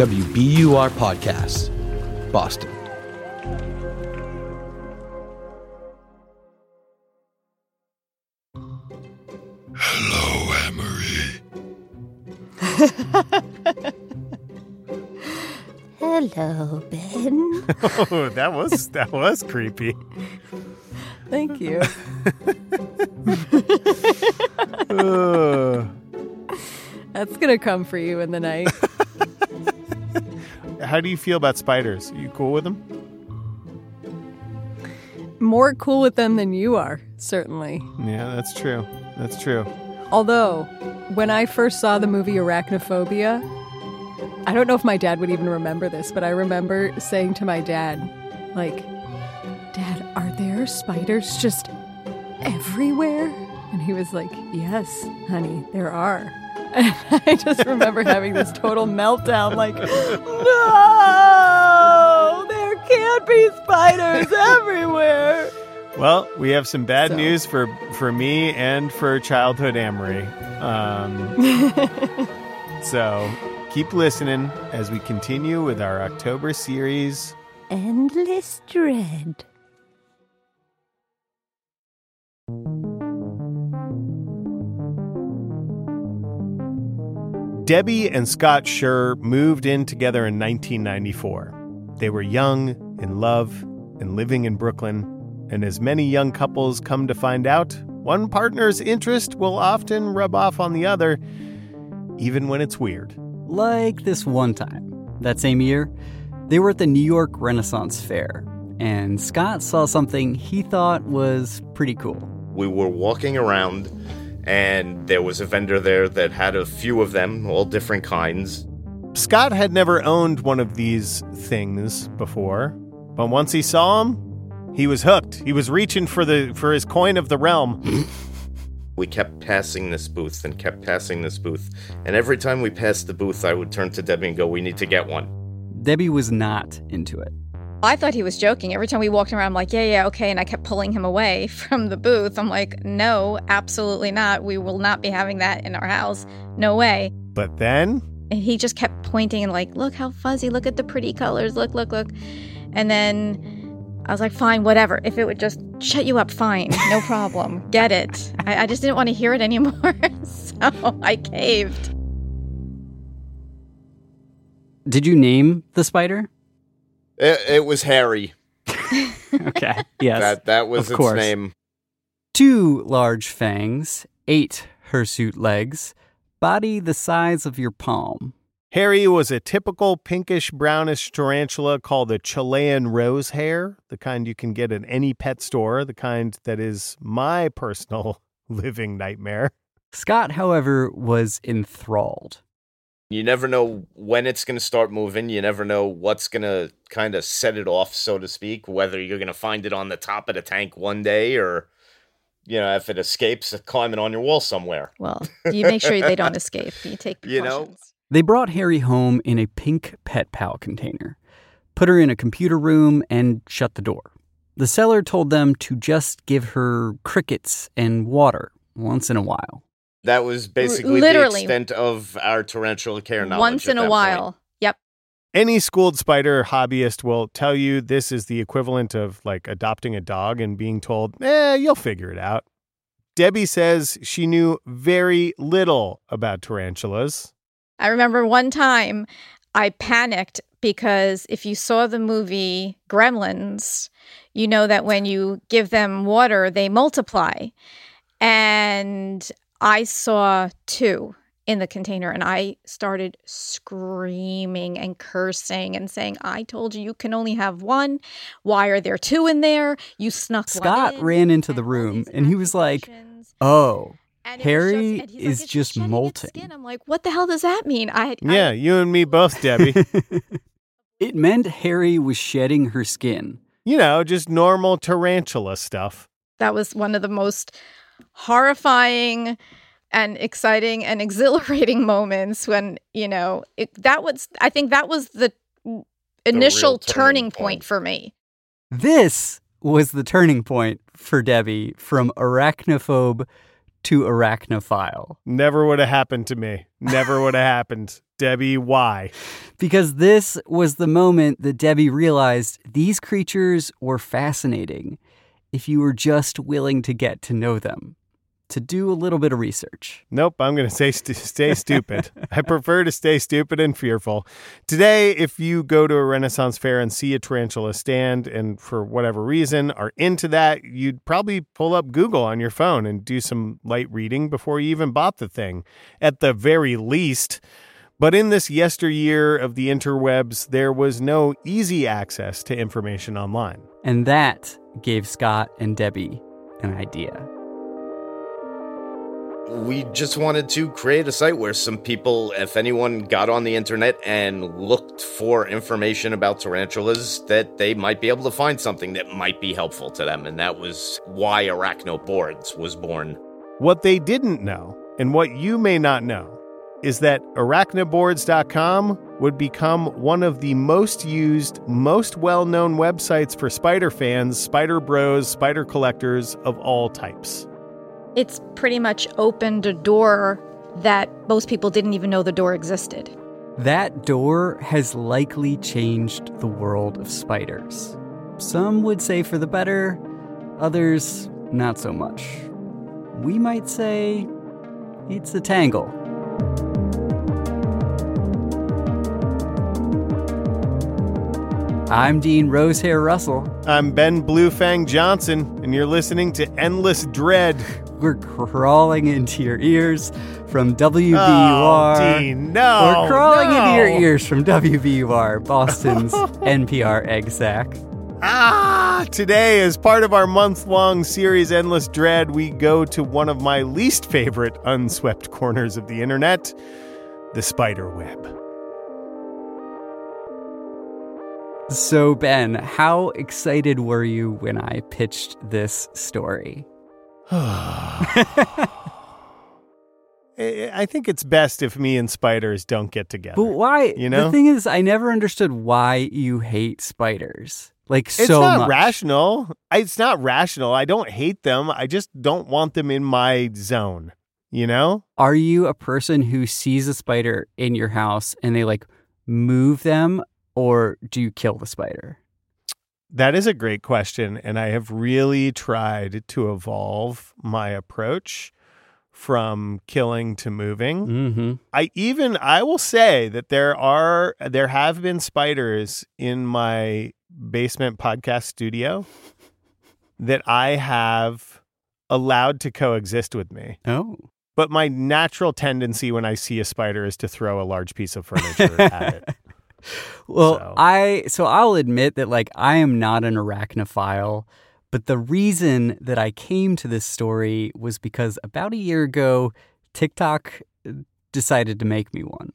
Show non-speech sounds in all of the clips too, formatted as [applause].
WBUR Podcasts, Boston. Hello, Amory. [laughs] Hello, Ben. [laughs] oh, that was that was creepy. Thank you. Ugh. [laughs] Uh. That's gonna come for you in the night. How do you feel about spiders? you cool with them? More cool with them than you are, certainly. Yeah, that's true. That's true. Although, when I first saw the movie Arachnophobia, I don't know if my dad would even remember this, but I remember saying to my dad, like, Dad, are there spiders just everywhere? And he was like, Yes, honey, there are. And [laughs] I just remember having this total meltdown, like, No, there can't be spiders everywhere. Well, we have some bad So- news for for me and for childhood Amory. Um, [laughs] so keep listening as we continue with our October series. Endless dread. Debbie and Scott Schur moved in together in 1994. They were young, in love, and living in Brooklyn. And as many young couples come to find out, one partner's interest will often rub off on the other, even when it's weird. Like this one time. That same year, they were at the New York Renaissance Fair, and Scott saw something he thought was pretty cool. We were walking around, and there was a vendor there that had a few of them, all different kinds. Scott had never owned one of these things before, but once he saw them, he was hooked. He was reaching for the for his coin of the realm. [laughs] We kept passing this booth and kept passing this booth, and every time we passed the booth, I would turn to Debbie and go, We need to get one. Debbie was not into it. I thought he was joking. Every time we walked around, I'm like, yeah, yeah, okay. And I kept pulling him away [laughs] from the booth. I'm like, no, absolutely not. We will not be having that in our house. No way. But then And he just kept pointing and like, look how fuzzy. Look at the pretty colors. Look, look, look. And then I was like, fine, whatever. If it would just shut you up, fine. No [laughs] problem. Get it. I, I just didn't want to hear it anymore. [laughs] so I caved. Did you name the spider? It, it was Harry. [laughs] Okay. Yes. That that was of its course. name. Two large fangs, eight hirsute legs, body the size of your palm. Harry was a typical pinkish brownish tarantula called a Chilean rose hair, the kind you can get at any pet store, the kind that is my personal [laughs] living nightmare. Scott, however, was enthralled. You never know when it's going to start moving. You never know what's going to kind of set it off, so to speak. Whether you're going to find it on the top of the tank one day or, you know, if it escapes, uh, climbing on your wall somewhere. Well, you make sure they don't [laughs] escape. You take You know? They brought Harry home in a pink Pet Pal container, put her in a computer room, and shut the door. The seller told them to just give her crickets and water once in a while. That was basically literally. the extent of our tarantula care knowledge. Once in a that point. while. Yep. Any schooled spider hobbyist will tell you this is the equivalent of like adopting a dog and being told, eh, you'll figure it out. Debbie says she knew very little about tarantulas. I remember one time I panicked because if you saw the movie Gremlins, you know that when you give them water, they multiply. And I saw two in the container and I started screaming and cursing and saying, I told you you can only have one. Why are there two in there? You snuck one Scott in." ran into the room these and he was like. Oh, And it was Harry and he's is "It's just shedding its molting." skin." I'm like, what the hell does that mean? I, I Yeah, you and me both, Debbie. [laughs] it meant Harry was shedding her skin. you know, just normal tarantula stuff. that was one of the most horrifying and exciting and [laughs] exhilarating moments when you know it, that was i think that was the initial real turning, turning point point. for me This was the turning point for Debbie from arachnophobe to arachnophile. Never would have happened to me. Never would have happened. Debbie. Why? Because this was the moment that Debbie realized these creatures were fascinating if you were just willing to get to know them, to do a little bit of research. Nope, I'm going to say st- stay stupid. [laughs] I prefer to stay stupid and fearful. Today, if you go to a Renaissance fair and see a tarantula stand and for whatever reason are into that, you'd probably pull up Google on your phone and do some light reading before you even bought the thing. At the very least, but in this yesteryear of the interwebs, there was no easy access to information online. And that gave Scott and Debbie an idea. We just wanted to create a site where some people, if anyone got on the internet and looked for information about tarantulas, that they might be able to find something that might be helpful to them. And that was why Arachnoboards was born. What they didn't know, and what you may not know, is that arachnoboards.com would become one of the most used, most well known websites for spider fans, spider bros, spider collectors of all types. It's pretty much opened a door that most people didn't even know the door existed. That door has likely changed the world of spiders. Some would say for the better, others not so much. We might say it's a tangle. I'm Dean Rosehair Russell. I'm Ben Bluefang Johnson, and you're listening to Endless Dread. We're crawling into your ears from WBUR. Oh, Dean, no. We're crawling no. into your ears from WBUR, Boston's [laughs] NPR egg sack. Ah, today, as part of our month long series Endless Dread, we go to one of my least favorite unswept corners of the internet the spider web. So, Ben, how excited were you when I pitched this story? [sighs] I think it's best if me and spiders don't get together. But why? You know? The thing is, I never understood why you hate spiders. Like, It's so not much. rational. It's not rational. I don't hate them. I just don't want them in my zone. You know? Are you a person who sees a spider in your house and they like move them, or do you kill the spider? That is a great question. And I have really tried to evolve my approach from killing to moving. Mm-hmm. I even I will say that there are there have been spiders in my basement podcast studio that I have allowed to coexist with me. Oh. But my natural tendency when I see a spider is to throw a large piece of [laughs] furniture at it. Well, So- I so I'll admit that like I am not an arachnophile, but the reason that I came to this story was because about a year ago, TikTok uh, decided to make me one.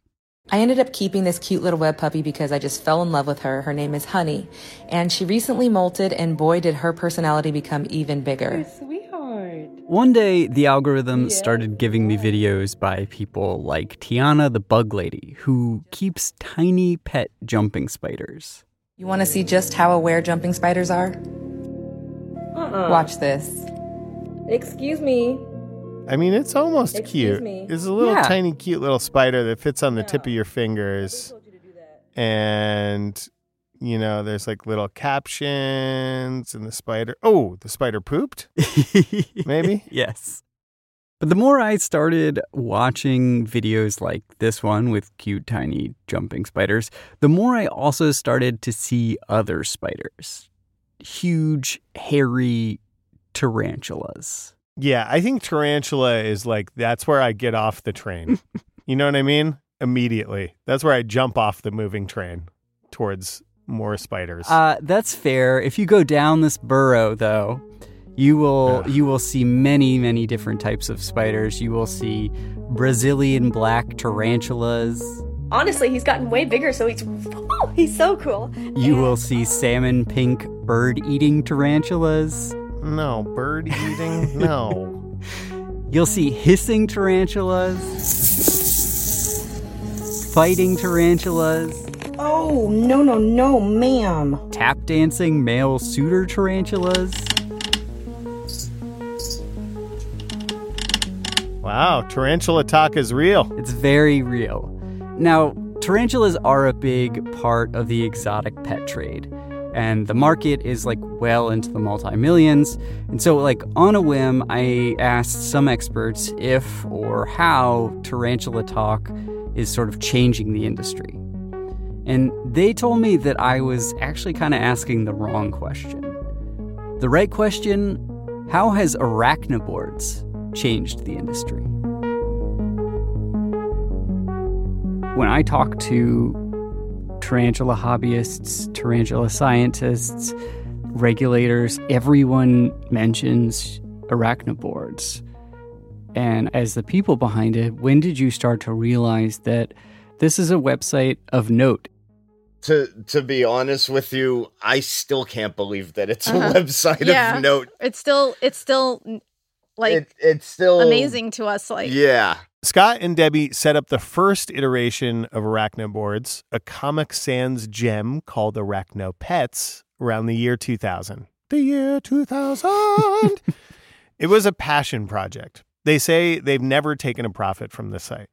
I ended up keeping this cute little web puppy because I just fell in love with her. Her name is Honey, and she recently molted, and boy, did her personality become even bigger. One day, the algorithm started giving me videos by people like Tiana the Bug Lady, who keeps tiny pet jumping spiders. You want to see just how aware jumping spiders are? Uh-uh. Watch this. Excuse me. I mean, it's almost Excuse cute. me. It's a little Yeah. tiny, cute little spider that fits on the tip of your fingers. And, you know, there's like little captions and the spider. Oh, the spider pooped? [laughs] Maybe? yes. But the more I started watching videos like this one with cute, tiny jumping spiders, the more I also started to see other spiders. Huge, hairy tarantulas. Yeah, I think tarantula is like, that's where I get off the train. [laughs] you know what I mean? Immediately. That's where I jump off the moving train towards more spiders. Uh, that's fair. If you go down this burrow, though, you will you will see many many different types of spiders. You will see Brazilian black tarantulas. Honestly, he's gotten way bigger, so he's oh, he's so cool. You will see salmon pink bird eating tarantulas. no, bird eating? no. [laughs] You'll see hissing tarantulas, fighting tarantulas, Oh, no, no, no, ma'am. tap dancing male suitor tarantulas. Wow, tarantula talk is real. It's very real. Now, tarantulas are a big part of the exotic pet trade, and the market is like well into the multi millions. And so, like, on a whim, I asked some experts if or how tarantula talk is sort of changing the industry. And they told me that I was actually kind of asking the wrong question. The right question how has arachnoboards changed the industry? When I talk to tarantula hobbyists, tarantula scientists, regulators, everyone mentions arachnoboards. And as the people behind it, when did you start to realize that this is a website of note? To to be honest with you, I still can't believe that it's Uh-huh. a website Yeah. of note. It's still it's still like It, it's still amazing to us. Like Yeah. Scott and Debbie set up the first iteration of Arachnoboards, a Comic Sans gem called Arachno Pets, around the year 2000. The year 2000! [laughs] it was a passion project. They say they've never taken a profit from the site.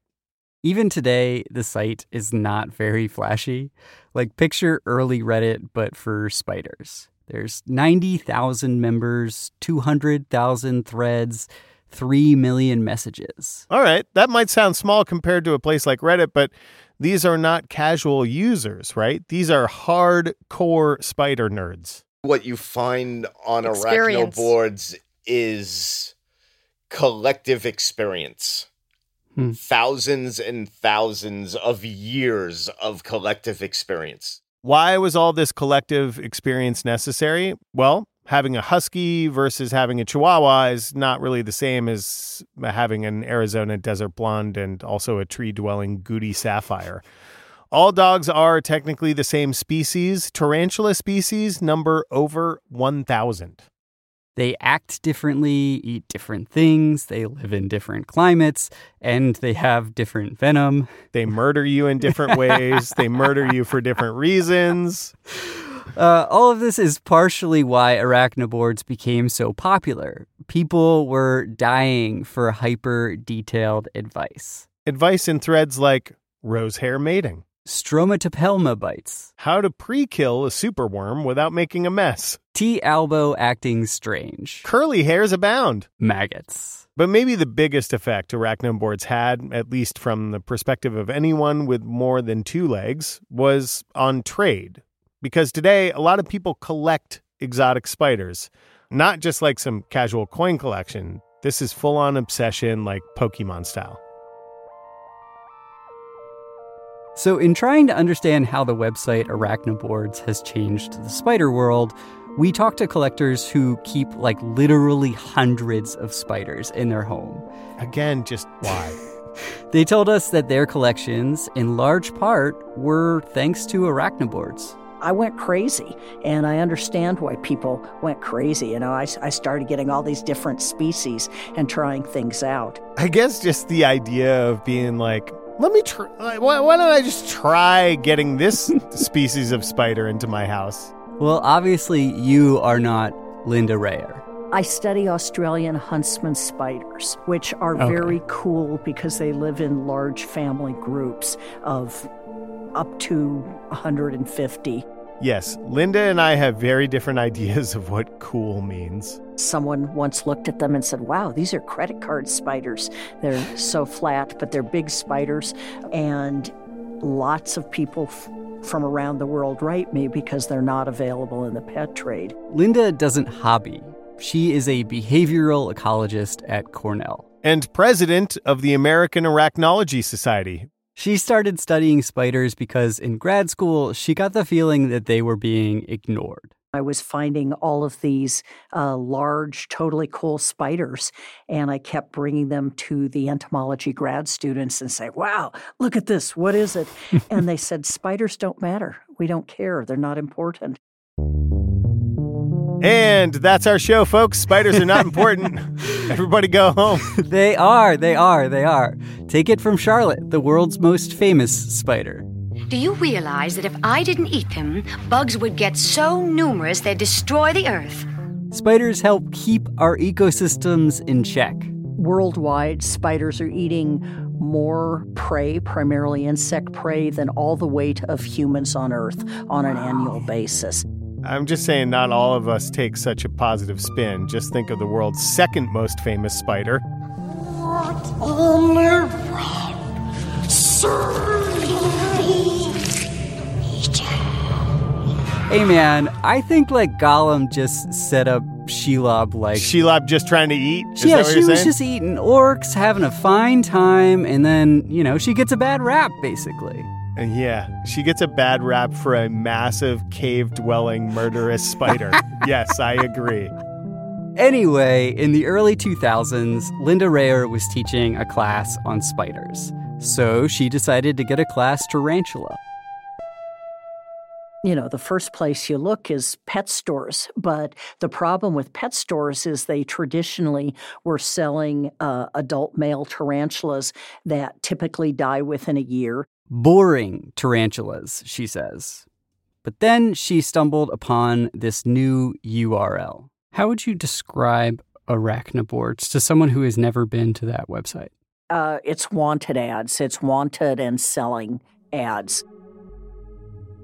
Even today, the site is not very flashy. Like, picture early Reddit, but for spiders. There's 90,000 members, 200,000 threads, 3 million messages. All right, that might sound small compared to a place like Reddit, but these are not casual users, right? These are hardcore spider nerds. What you find on Experience. arachno boards is collective experience. Hmm. Thousands and thousands of years of collective experience. Why was all this collective experience necessary? Well, having a husky versus having a chihuahua is not really the same as having an Arizona desert blonde and also a tree dwelling Gooty sapphire. All dogs are technically the same species. Tarantula species number over 1,000. They act differently, eat different things, they live in different climates, and they have different venom. They murder you in different [laughs] ways, they murder you for different reasons. Uh, all of this is partially why arachnoboards became so popular. People were dying for hyper detailed advice. Advice in threads like rose hair mating, Stromatopelma bites, how to pre kill a superworm without making a mess, T. albo acting strange, curly hairs abound. maggots. But maybe the biggest effect arachnoboards had, at least from the perspective of anyone with more than two legs, was on trade. Because today, a lot of people collect exotic spiders, not just like some casual coin collection. This is full on obsession, like Pokemon style. So, in trying to understand how the website Arachnoboards has changed the spider world, we talked to collectors who keep like literally hundreds of spiders in their home. Again, just why? [laughs] They told us that their collections, in large part, were thanks to Arachnoboards. I went crazy, and I understand why people went crazy. You know, I, I started getting all these different species and trying things out. I guess just the idea of being like, let me try. Why, why don't I just try getting this [laughs] species of spider into my house? Well, obviously, you are not Linda Rayor. I study Australian huntsman spiders, which are Okay. very cool because they live in large family groups of up to 150. Yes, Linda and I have very different ideas of what cool means. Someone once looked at them and said, Wow, these are credit card spiders. They're so flat, but they're big spiders. And lots of people f- from around the world write me because they're not available in the pet trade. Linda doesn't hobby. She is a behavioral ecologist at Cornell. And president of the American Arachnology Society. She started studying spiders because in grad school, she got the feeling that they were being ignored. I was finding all of these uh, large, totally cool spiders, and I kept bringing them to the entomology grad students and say, "Wow, look at this! What is it?" [laughs] and they said, "Spiders don't matter. We don't care. They're not important." And that's our show, folks. Spiders are not [laughs] important. Everybody go home. they are, they are, they are. Take it from Charlotte, the world's most famous spider. Do you realize that if I didn't eat them, bugs would get so numerous they'd destroy the earth? Spiders help keep our ecosystems in check. worldwide, spiders are eating more prey, primarily insect prey, than all the weight of humans on Earth on an annual basis. I'm just saying, not all of us take such a positive spin. Just think of the world's second most famous spider. Hey man, I think like Gollum just set up Shelob like Shelob just trying to eat? Is yeah, that what she you're was saying? just eating orcs, having a fine time, and then, you know, she gets a bad rap, basically. And yeah, she gets a bad rap for a massive cave dwelling murderous spider. [laughs] yes, I agree. Anyway, in the early 2000s, Linda Rayor was teaching a class on spiders. So she decided to get a class tarantula. You know, the first place you look is pet stores, but the problem with pet stores is they traditionally were selling uh, adult male tarantulas that typically die within a year. Boring tarantulas, she says. But then she stumbled upon this new URL. How would you describe Arachnoboards to someone who has never been to that website? Uh, it's wanted ads, it's wanted and selling ads.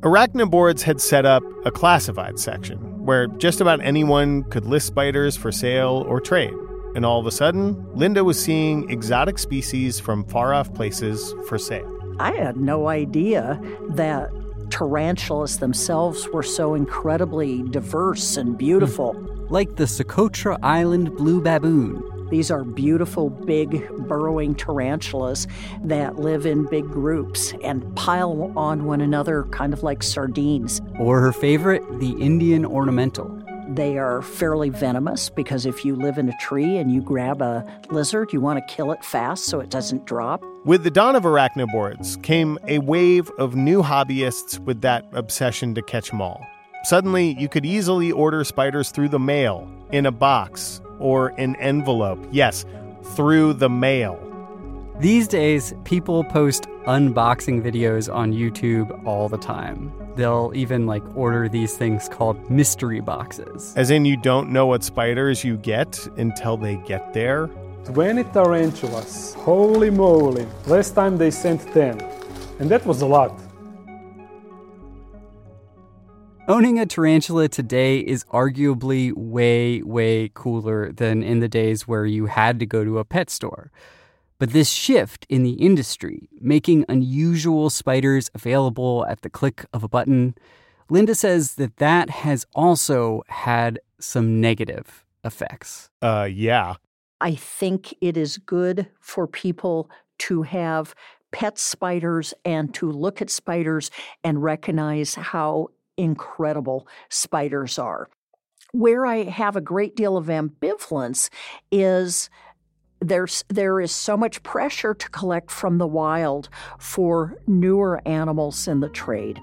Arachnoboards had set up a classified section where just about anyone could list spiders for sale or trade. And all of a sudden, Linda was seeing exotic species from far off places for sale. I had no idea that tarantulas themselves were so incredibly diverse and beautiful. Like the Socotra Island blue baboon. These are beautiful, big, burrowing tarantulas that live in big groups and pile on one another, kind of like sardines. Or her favorite, the Indian ornamental. They are fairly venomous because if you live in a tree and you grab a lizard, you want to kill it fast so it doesn't drop. With the dawn of arachnoboards came a wave of new hobbyists with that obsession to catch them all. Suddenly, you could easily order spiders through the mail, in a box, or an envelope. Yes, through the mail. These days, people post unboxing videos on YouTube all the time. They'll even like order these things called mystery boxes. As in, you don't know what spiders you get until they get there. 20 tarantulas. Holy moly. Last time they sent 10. And that was a lot. Owning a tarantula today is arguably way, way cooler than in the days where you had to go to a pet store. But this shift in the industry, making unusual spiders available at the click of a button, Linda says that that has also had some negative effects. Uh, yeah. I think it is good for people to have pet spiders and to look at spiders and recognize how incredible spiders are. Where I have a great deal of ambivalence is there's there is so much pressure to collect from the wild for newer animals in the trade.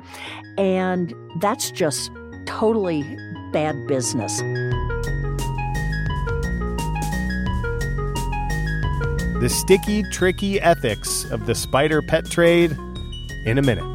And that's just totally bad business. The sticky, tricky ethics of the spider pet trade in a minute.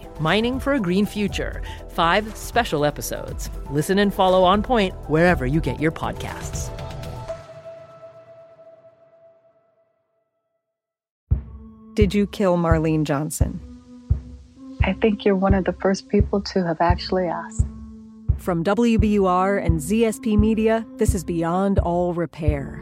Mining for a Green Future. Five special episodes. Listen and follow On Point wherever you get your podcasts. Did you kill Marlene Johnson? I think you're one of the first people to have actually asked. From WBUR and ZSP Media, this is Beyond All Repair,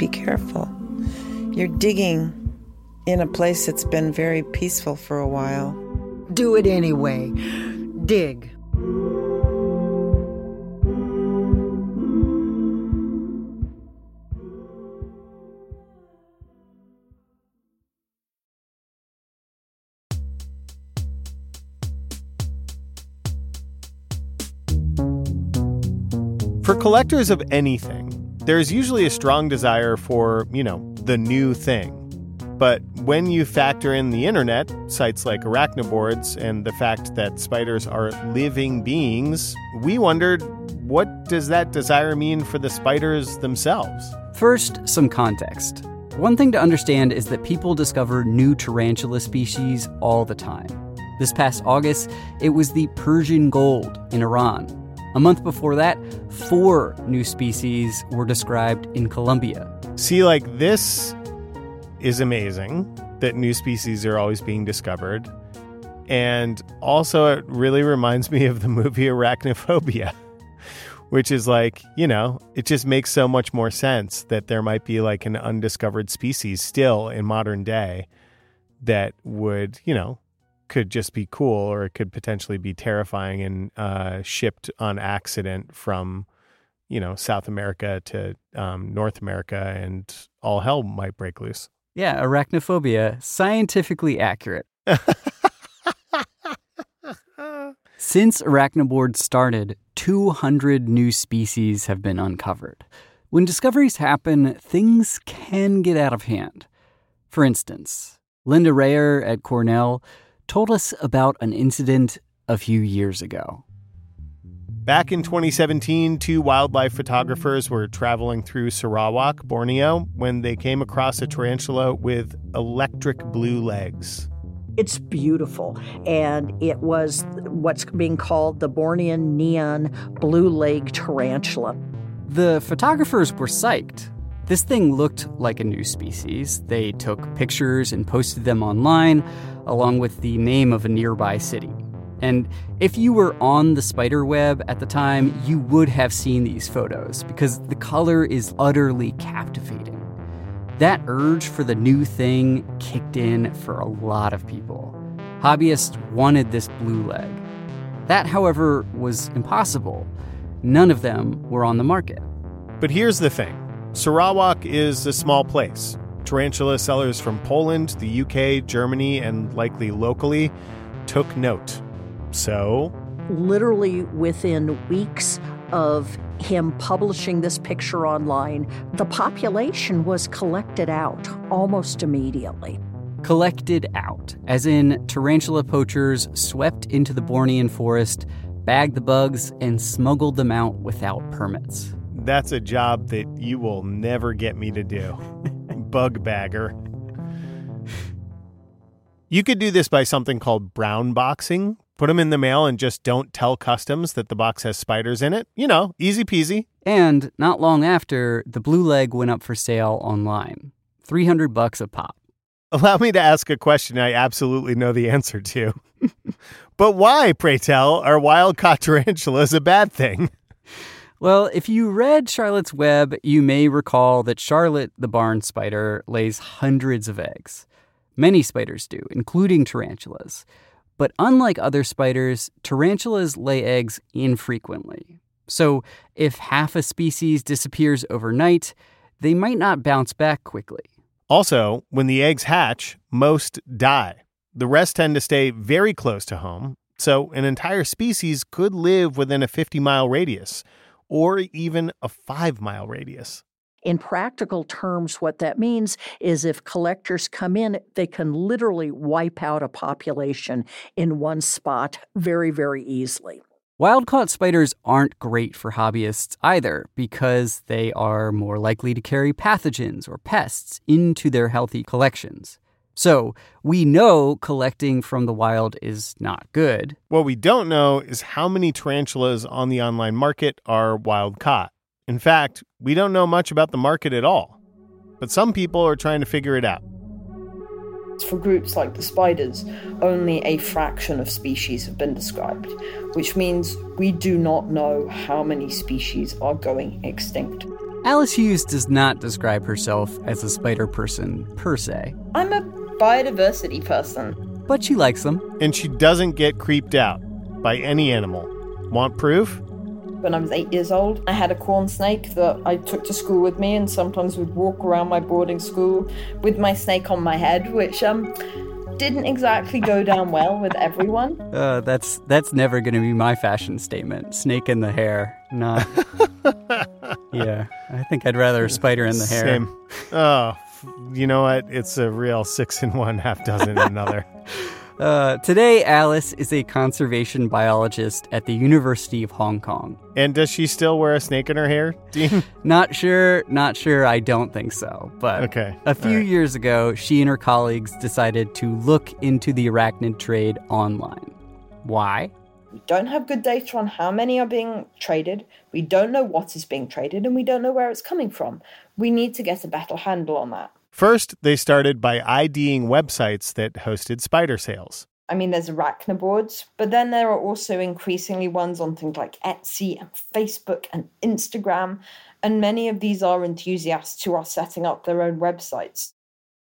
Be careful. You're digging in a place that's been very peaceful for a while. Do it anyway. Dig. For collectors of anything, there's usually a strong desire for, you know, the new thing. But when you factor in the internet, sites like Arachnoboards, and the fact that spiders are living beings, we wondered what does that desire mean for the spiders themselves? First, some context. One thing to understand is that people discover new tarantula species all the time. This past August, it was the Persian gold in Iran. A month before that, four new species were described in Colombia. See, like, this is amazing that new species are always being discovered. And also, it really reminds me of the movie Arachnophobia, [laughs] which is like, you know, it just makes so much more sense that there might be like an undiscovered species still in modern day that would, you know, could just be cool or it could potentially be terrifying and uh, shipped on accident from you know south america to um, north america and all hell might break loose Yeah, arachnophobia, scientifically accurate. [laughs] Since Arachnoboard started, 200 new species have been uncovered. When discoveries happen, things can get out of hand. For instance, Linda Rayor at Cornell told us about an incident a few years ago. Back in 2017, two wildlife photographers were traveling through Sarawak, Borneo, when they came across a tarantula with electric blue legs. It's beautiful. And it was what's being called the Bornean neon blue leg tarantula. The photographers were psyched. This thing looked like a new species. They took pictures and posted them online, along with the name of a nearby city. And if you were on the spider web at the time, you would have seen these photos because the color is utterly captivating. That urge for the new thing kicked in for a lot of people. Hobbyists wanted this blue leg. That, however, was impossible. None of them were on the market. But here's the thing Sarawak is a small place. Tarantula sellers from Poland, the UK, Germany, and likely locally took note. So, Literally within weeks of him publishing this picture online, the population was collected out almost immediately. Collected out, as in tarantula poachers swept into the Bornean forest, bagged the bugs, and smuggled them out without permits. that's a job that you will never get me to do. [laughs] Bug bagger. You could do this by something called brown boxing. Put them in the mail and just don't tell customs that the box has spiders in it. You know, easy peasy. And not long after, the blue leg went up for sale online. 300 bucks a pop. Allow me to ask a question I absolutely know the answer to. [laughs] but why, pray tell, are wild caught tarantulas a bad thing? Well, if you read Charlotte's Web, you may recall that Charlotte the barn spider lays hundreds of eggs. Many spiders do, including tarantulas. But unlike other spiders, tarantulas lay eggs infrequently. So if half a species disappears overnight, they might not bounce back quickly. Also, when the eggs hatch, most die. The rest tend to stay very close to home, so an entire species could live within a 50 mile radius or even a 5 mile radius. In practical terms, what that means is if collectors come in, they can literally wipe out a population in one spot very, very easily. Wild caught spiders aren't great for hobbyists either because they are more likely to carry pathogens or pests into their healthy collections. So, we know collecting from the wild is not good. What we don't know is how many tarantulas on the online market are wild caught. In fact, we don't know much about the market at all. But some people are trying to figure it out. For groups like the spiders, only a fraction of species have been described, which means we do not know how many species are going extinct. Alice Hughes does not describe herself as a spider person per se, I'm a biodiversity person. but she likes them. And she doesn't get creeped out by any animal. Want proof? When I was eight years old, I had a corn snake that I took to school with me and sometimes would walk around my boarding school with my snake on my head, which um didn't exactly go down well with everyone. Uh, that's that's never going to be my fashion statement. Snake in the hair, not. [laughs] yeah, I think I'd rather a spider in the hair. Same. Oh, f- you know what? It's a real six in one, half dozen in another. [laughs] Uh, today, Alice is a conservation biologist at the University of Hong Kong. And does she still wear a snake in her hair, Dean? [laughs] Not sure, not sure. I don't think so. But Okay, a few all right. years ago, she and her colleagues decided to look into the arachnid trade online. Why? We don't have good data on how many are being traded, we don't know what is being traded, and we don't know where it's coming from. We need to get a better handle on that. First, they started by IDing websites that hosted spider sales. I mean, there's arachnoboards, but then there are also increasingly ones on things like Etsy and Facebook and Instagram, and many of these are enthusiasts who are setting up their own websites.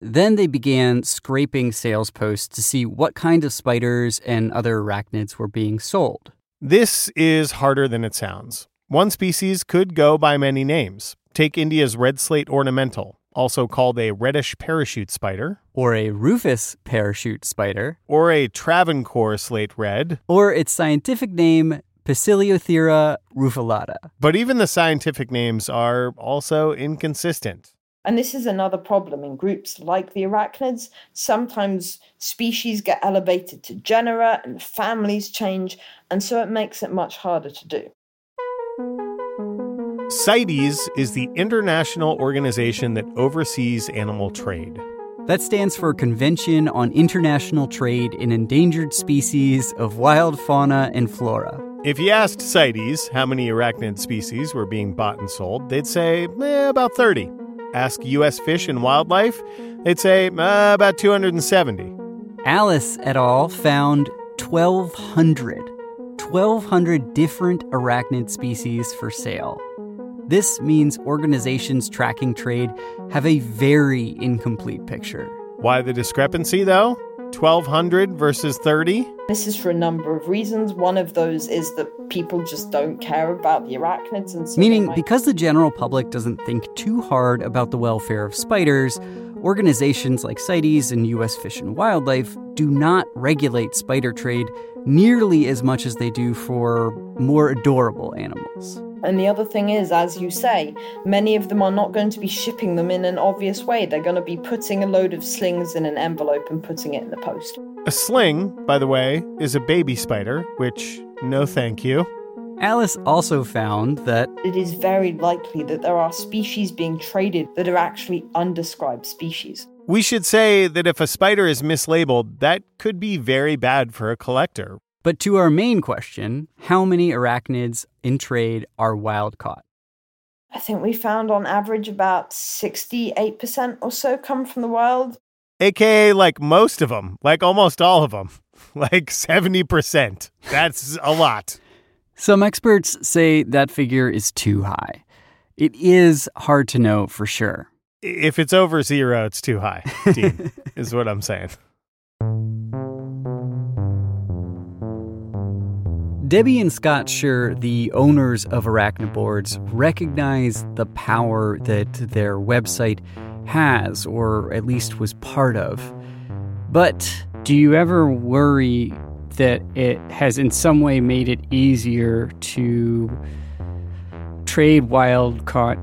Then they began scraping sales posts to see what kind of spiders and other arachnids were being sold. This is harder than it sounds. One species could go by many names. Take India's red slate ornamental, also called a reddish parachute spider, Or a rufous parachute spider, or a Travancore slate red. or its scientific name, Poecilotheria rufilata. But even the scientific names are also inconsistent. And this is another problem in groups like the arachnids. Sometimes species get elevated to genera and families change, and so it makes it much harder to do. CITES is the international organization that oversees animal trade. That stands for Convention on International Trade in Endangered Species of Wild Fauna and Flora. If you asked CITES how many arachnid species were being bought and sold, they'd say eh, about 30. Ask U.S. Fish and Wildlife, they'd say uh, about 270. Alice et al. found 1,200. 1,200 different arachnid species for sale. This means organizations tracking trade have a very incomplete picture. Why the discrepancy, though? 1,200 versus 30? This is for a number of reasons. One of those is that people just don't care about the arachnids, and so Meaning, might- because the general public doesn't think too hard about the welfare of spiders, organizations like CITES and U.S. Fish and Wildlife do not regulate spider trade nearly as much as they do for more adorable animals. And the other thing is, as you say, many of them are not going to be shipping them in an obvious way. They're going to be putting a load of slings in an envelope and putting it in the post. A sling, by the way, is a baby spider, which, no thank you. Alice also found that It is very likely that there are species being traded that are actually undescribed species. We should say that if a spider is mislabeled, that could be very bad for a collector. But to our main question, how many arachnids in trade are wild caught? I think we found on average about 68% or so come from the wild. AKA, like most of them, like almost all of them, [laughs] like 70%. That's a lot. Some experts say that figure is too high. It is hard to know for sure. If it's over zero, it's too high, Dean, [laughs] is what I'm saying. Debbie and Scott Schur, the owners of Arachnoboards, recognize the power that their website has, or at least was part of. But Do you ever worry that it has in some way made it easier to trade wild caught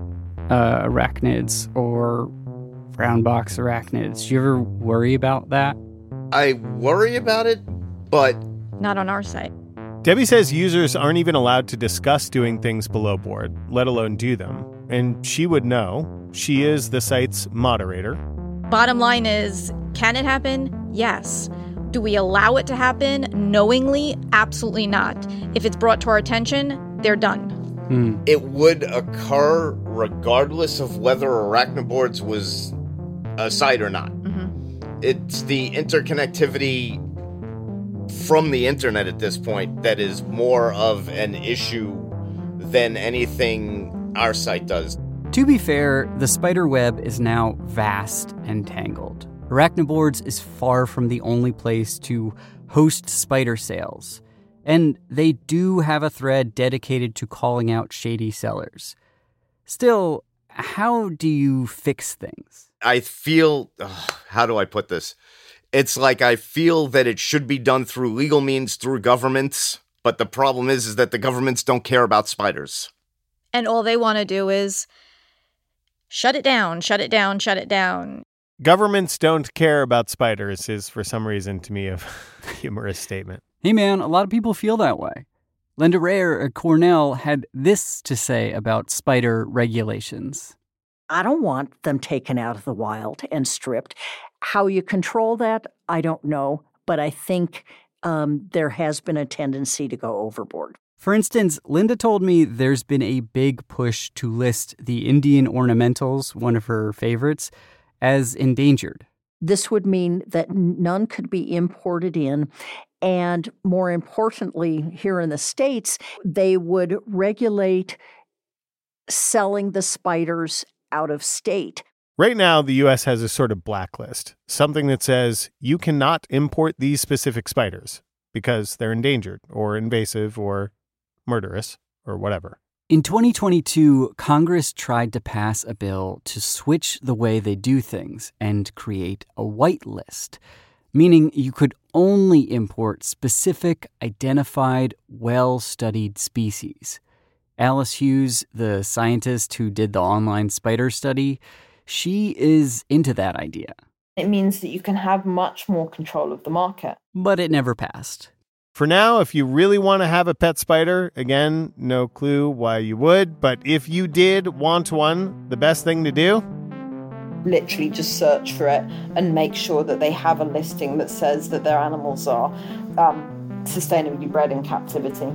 uh, arachnids or brown box arachnids? Do you ever worry about that? I worry about it, but Not on our site. Debbie says users aren't even allowed to discuss doing things below board, let alone do them. And she would know. She is the site's moderator. Bottom line is can it happen? Yes. Do we allow it to happen knowingly? Absolutely not. If it's brought to our attention, they're done. Hmm. it would occur regardless of whether Arachnoboards was a site or not. Mm-hmm. it's the interconnectivity from the internet at this point that is more of an issue than anything our site does. To be fair, the spider web is now vast and tangled. Arachnoboards is far from the only place to host spider sales. And they do have a thread dedicated to calling out shady sellers. Still, how do you fix things? I feel, ugh, how do I put this? It's like I feel that it should be done through legal means, through governments, but the problem is, is that the governments don't care about spiders. And all they want to do is shut it down, shut it down, shut it down. Governments don't care about spiders is, for some reason, to me, a [laughs] humorous statement. Hey man, a lot of people feel that way. Linda Rayor at Cornell had this to say about spider regulations. I don't want them taken out of the wild and stripped. How you control that, I don't know, but I think um, there has been a tendency to go overboard. For instance, Linda told me there's been a big push to list the Indian ornamentals, one of her favorites, as endangered. This would mean that none could be imported in. And more importantly, here in the States, they would regulate selling the spiders out of state. Right now, the US has a sort of blacklist, something that says you cannot import these specific spiders because they're endangered or invasive or murderous or whatever. In 2022, Congress tried to pass a bill to switch the way they do things and create a white list, meaning you could only import specific, identified, well studied species. Alice Hughes, the scientist who did the online spider study, she is into that idea. It means that you can have much more control of the market. But it never passed. For now, if you really want to have a pet spider, again, no clue why you would, but if you did want one, the best thing to do? Literally just search for it and make sure that they have a listing that says that their animals are um, sustainably bred in captivity.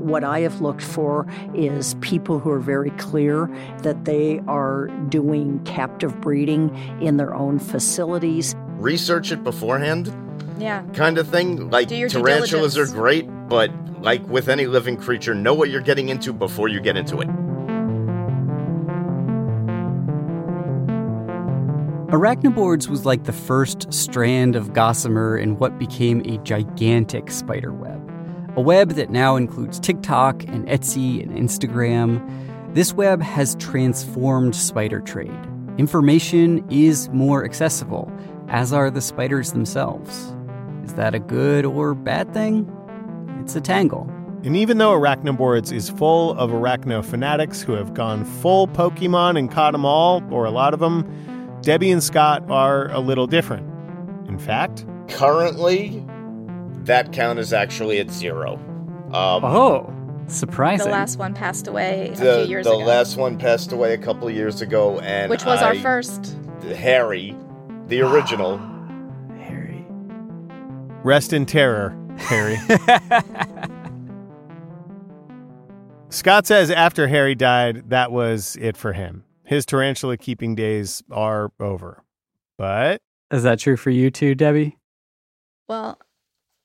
What I have looked for is people who are very clear that they are doing captive breeding in their own facilities. Research it beforehand Yeah. kind of thing. Like Do your tarantulas are great, but like with any living creature, know what you're getting into before you get into it. Arachnoboards was like the first strand of gossamer in what became a gigantic spider web. A web that now includes TikTok and Etsy and Instagram. This web has transformed spider trade. Information is more accessible, as are the spiders themselves. Is that a good or bad thing? It's a tangle. And even though Arachnoboards is full of arachno fanatics who have gone full Pokemon and caught them all, or a lot of them, Debbie and Scott are a little different. In fact, Currently, that count is actually at zero. Um, oh, surprising. The last one passed away a the, few years the ago. The last one passed away a couple of years ago, and which was our first. Harry, the original. Harry. Rest in terror, Harry. [laughs] Scott says after Harry died, that was it for him. His tarantula keeping days are over. But Is that true for you too, Debbie? Well,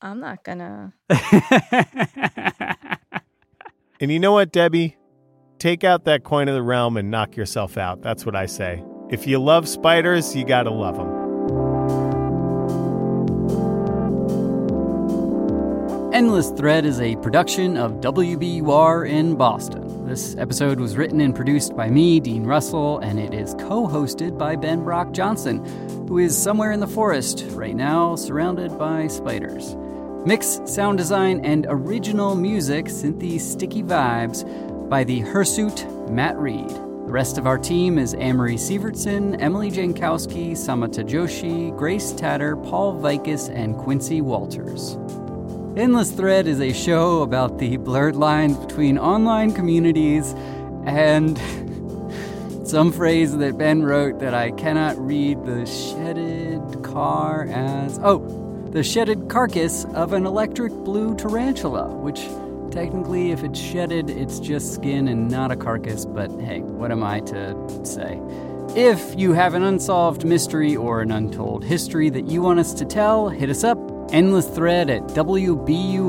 I'm not gonna. [laughs] And you know what, Debbie? Take out that coin of the realm and knock yourself out. That's what I say. If you love spiders, you gotta love them. Endless Thread is a production of WBUR in Boston. This episode was written and produced by me, Dean Russell, and it is co hosted by Ben Brock Johnson, who is somewhere in the forest right now, surrounded by spiders. Mix, sound design, and original music, Cynthy Sticky Vibes, by the Hirsute Matt Reed. The rest of our team is Amory Sievertson, Emily Jankowski, Samata Joshi, Grace Tatter, Paul Vaitkus, and Quincy Walters. Endless Thread is a show about the blurred lines between online communities and [laughs] some phrase that Ben wrote that I cannot read the shedded car as. Oh, the shedded carcass of an electric blue tarantula, which technically, if it's shedded, it's just skin and not a carcass, but hey, what am I to say? If you have an unsolved mystery or an untold history that you want us to tell, hit us up endless thread at wbur.org.